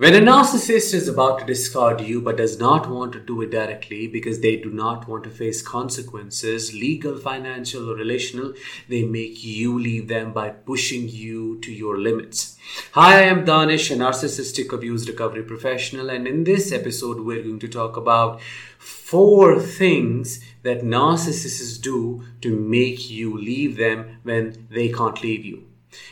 When a narcissist is about to discard you but does not want to do it directly because they do not want to face consequences, legal, financial, or relational, they make you leave them by pushing you to your limits. Hi, I am Danish, a narcissistic abuse recovery professional, and in this episode, we're going to talk about four things that narcissists do to make you leave them when they can't leave you.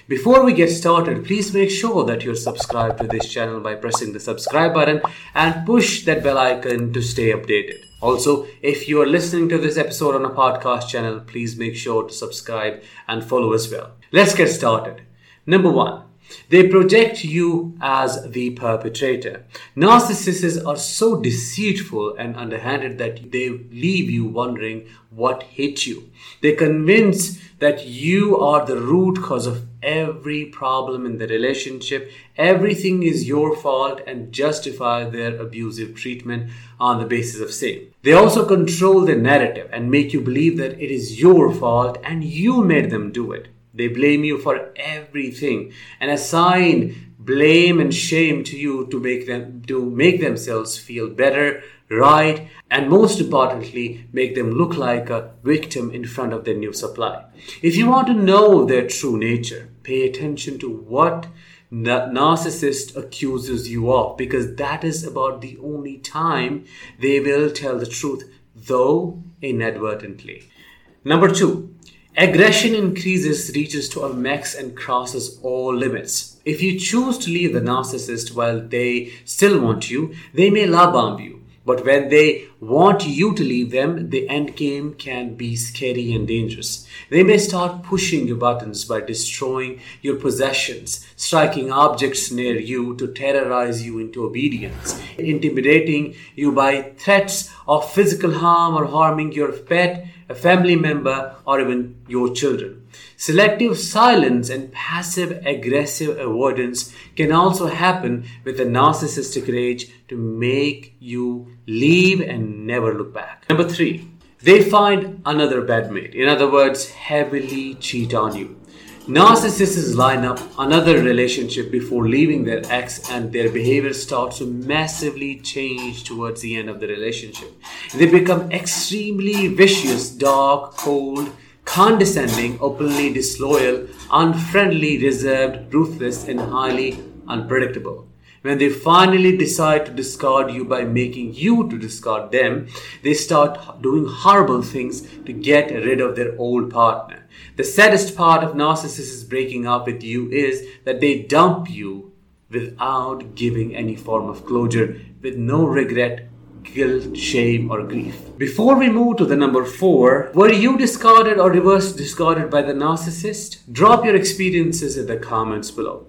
Before we get started, please make sure that you're subscribed to this channel by pressing the subscribe button and push that bell icon to stay updated. Also, if you are listening to this episode on a podcast channel, please make sure to subscribe and follow as well. Let's get started. Number one, they project you as the perpetrator. Narcissists are so deceitful and underhanded that they leave you wondering what hit you. They convince that you are the root cause of every problem in the relationship. Everything is your fault and justify their abusive treatment on the basis of same. They also control the narrative and make you believe that it is your fault and you made them do it. They blame you for everything and assign blame and shame to you to make them to make themselves feel better, right, and most importantly, make them look like a victim in front of their new supply. If you want to know their true nature, pay attention to what the narcissist accuses you of because that is about the only time they will tell the truth, though inadvertently. Number two, Aggression increases, reaches to a max, and crosses all limits. If you choose to leave the narcissist while they still want you, they may love bomb you. But when they want you to leave them, the end game can be scary and dangerous. They may start pushing your buttons by destroying your possessions, striking objects near you to terrorize you into obedience, intimidating you by threats of physical harm or harming your pet a family member, or even your children. Selective silence and passive aggressive avoidance can also happen with a narcissistic rage to make you leave and never look back. Number three, they find another bedmate. In other words, heavily cheat on you. Narcissists line up another relationship before leaving their ex, and their behavior starts to massively change towards the end of the relationship. They become extremely vicious, dark, cold, condescending, openly disloyal, unfriendly, reserved, ruthless, and highly unpredictable. When they finally decide to discard you by making you to discard them, they start doing horrible things to get rid of their old partner. The saddest part of narcissists breaking up with you is that they dump you without giving any form of closure, with no regret, guilt, shame, or grief. Before we move to the number four, were you discarded or reverse discarded by the narcissist? Drop your experiences in the comments below.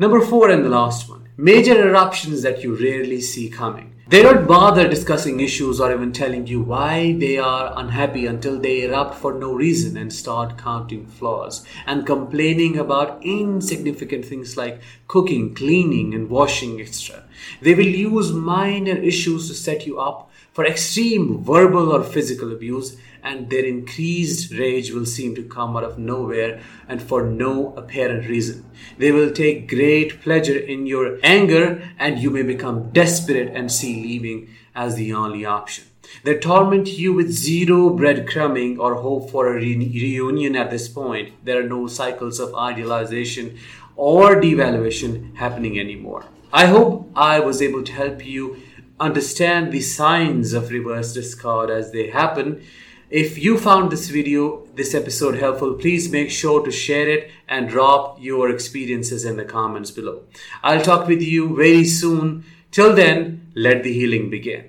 Number four and the last one major eruptions that you rarely see coming. They don't bother discussing issues or even telling you why they are unhappy until they erupt for no reason and start counting flaws and complaining about insignificant things like cooking, cleaning, and washing extra. They will use minor issues to set you up for extreme verbal or physical abuse and their increased rage will seem to come out of nowhere and for no apparent reason. They will take great pleasure in your anger, and you may become desperate and see leaving as the only option. They torment you with zero breadcrumbing or hope for a re- reunion at this point. There are no cycles of idealization or devaluation happening anymore. I hope I was able to help you understand the signs of reverse discard as they happen if you found this video, this episode helpful, please make sure to share it and drop your experiences in the comments below. I'll talk with you very soon. Till then, let the healing begin.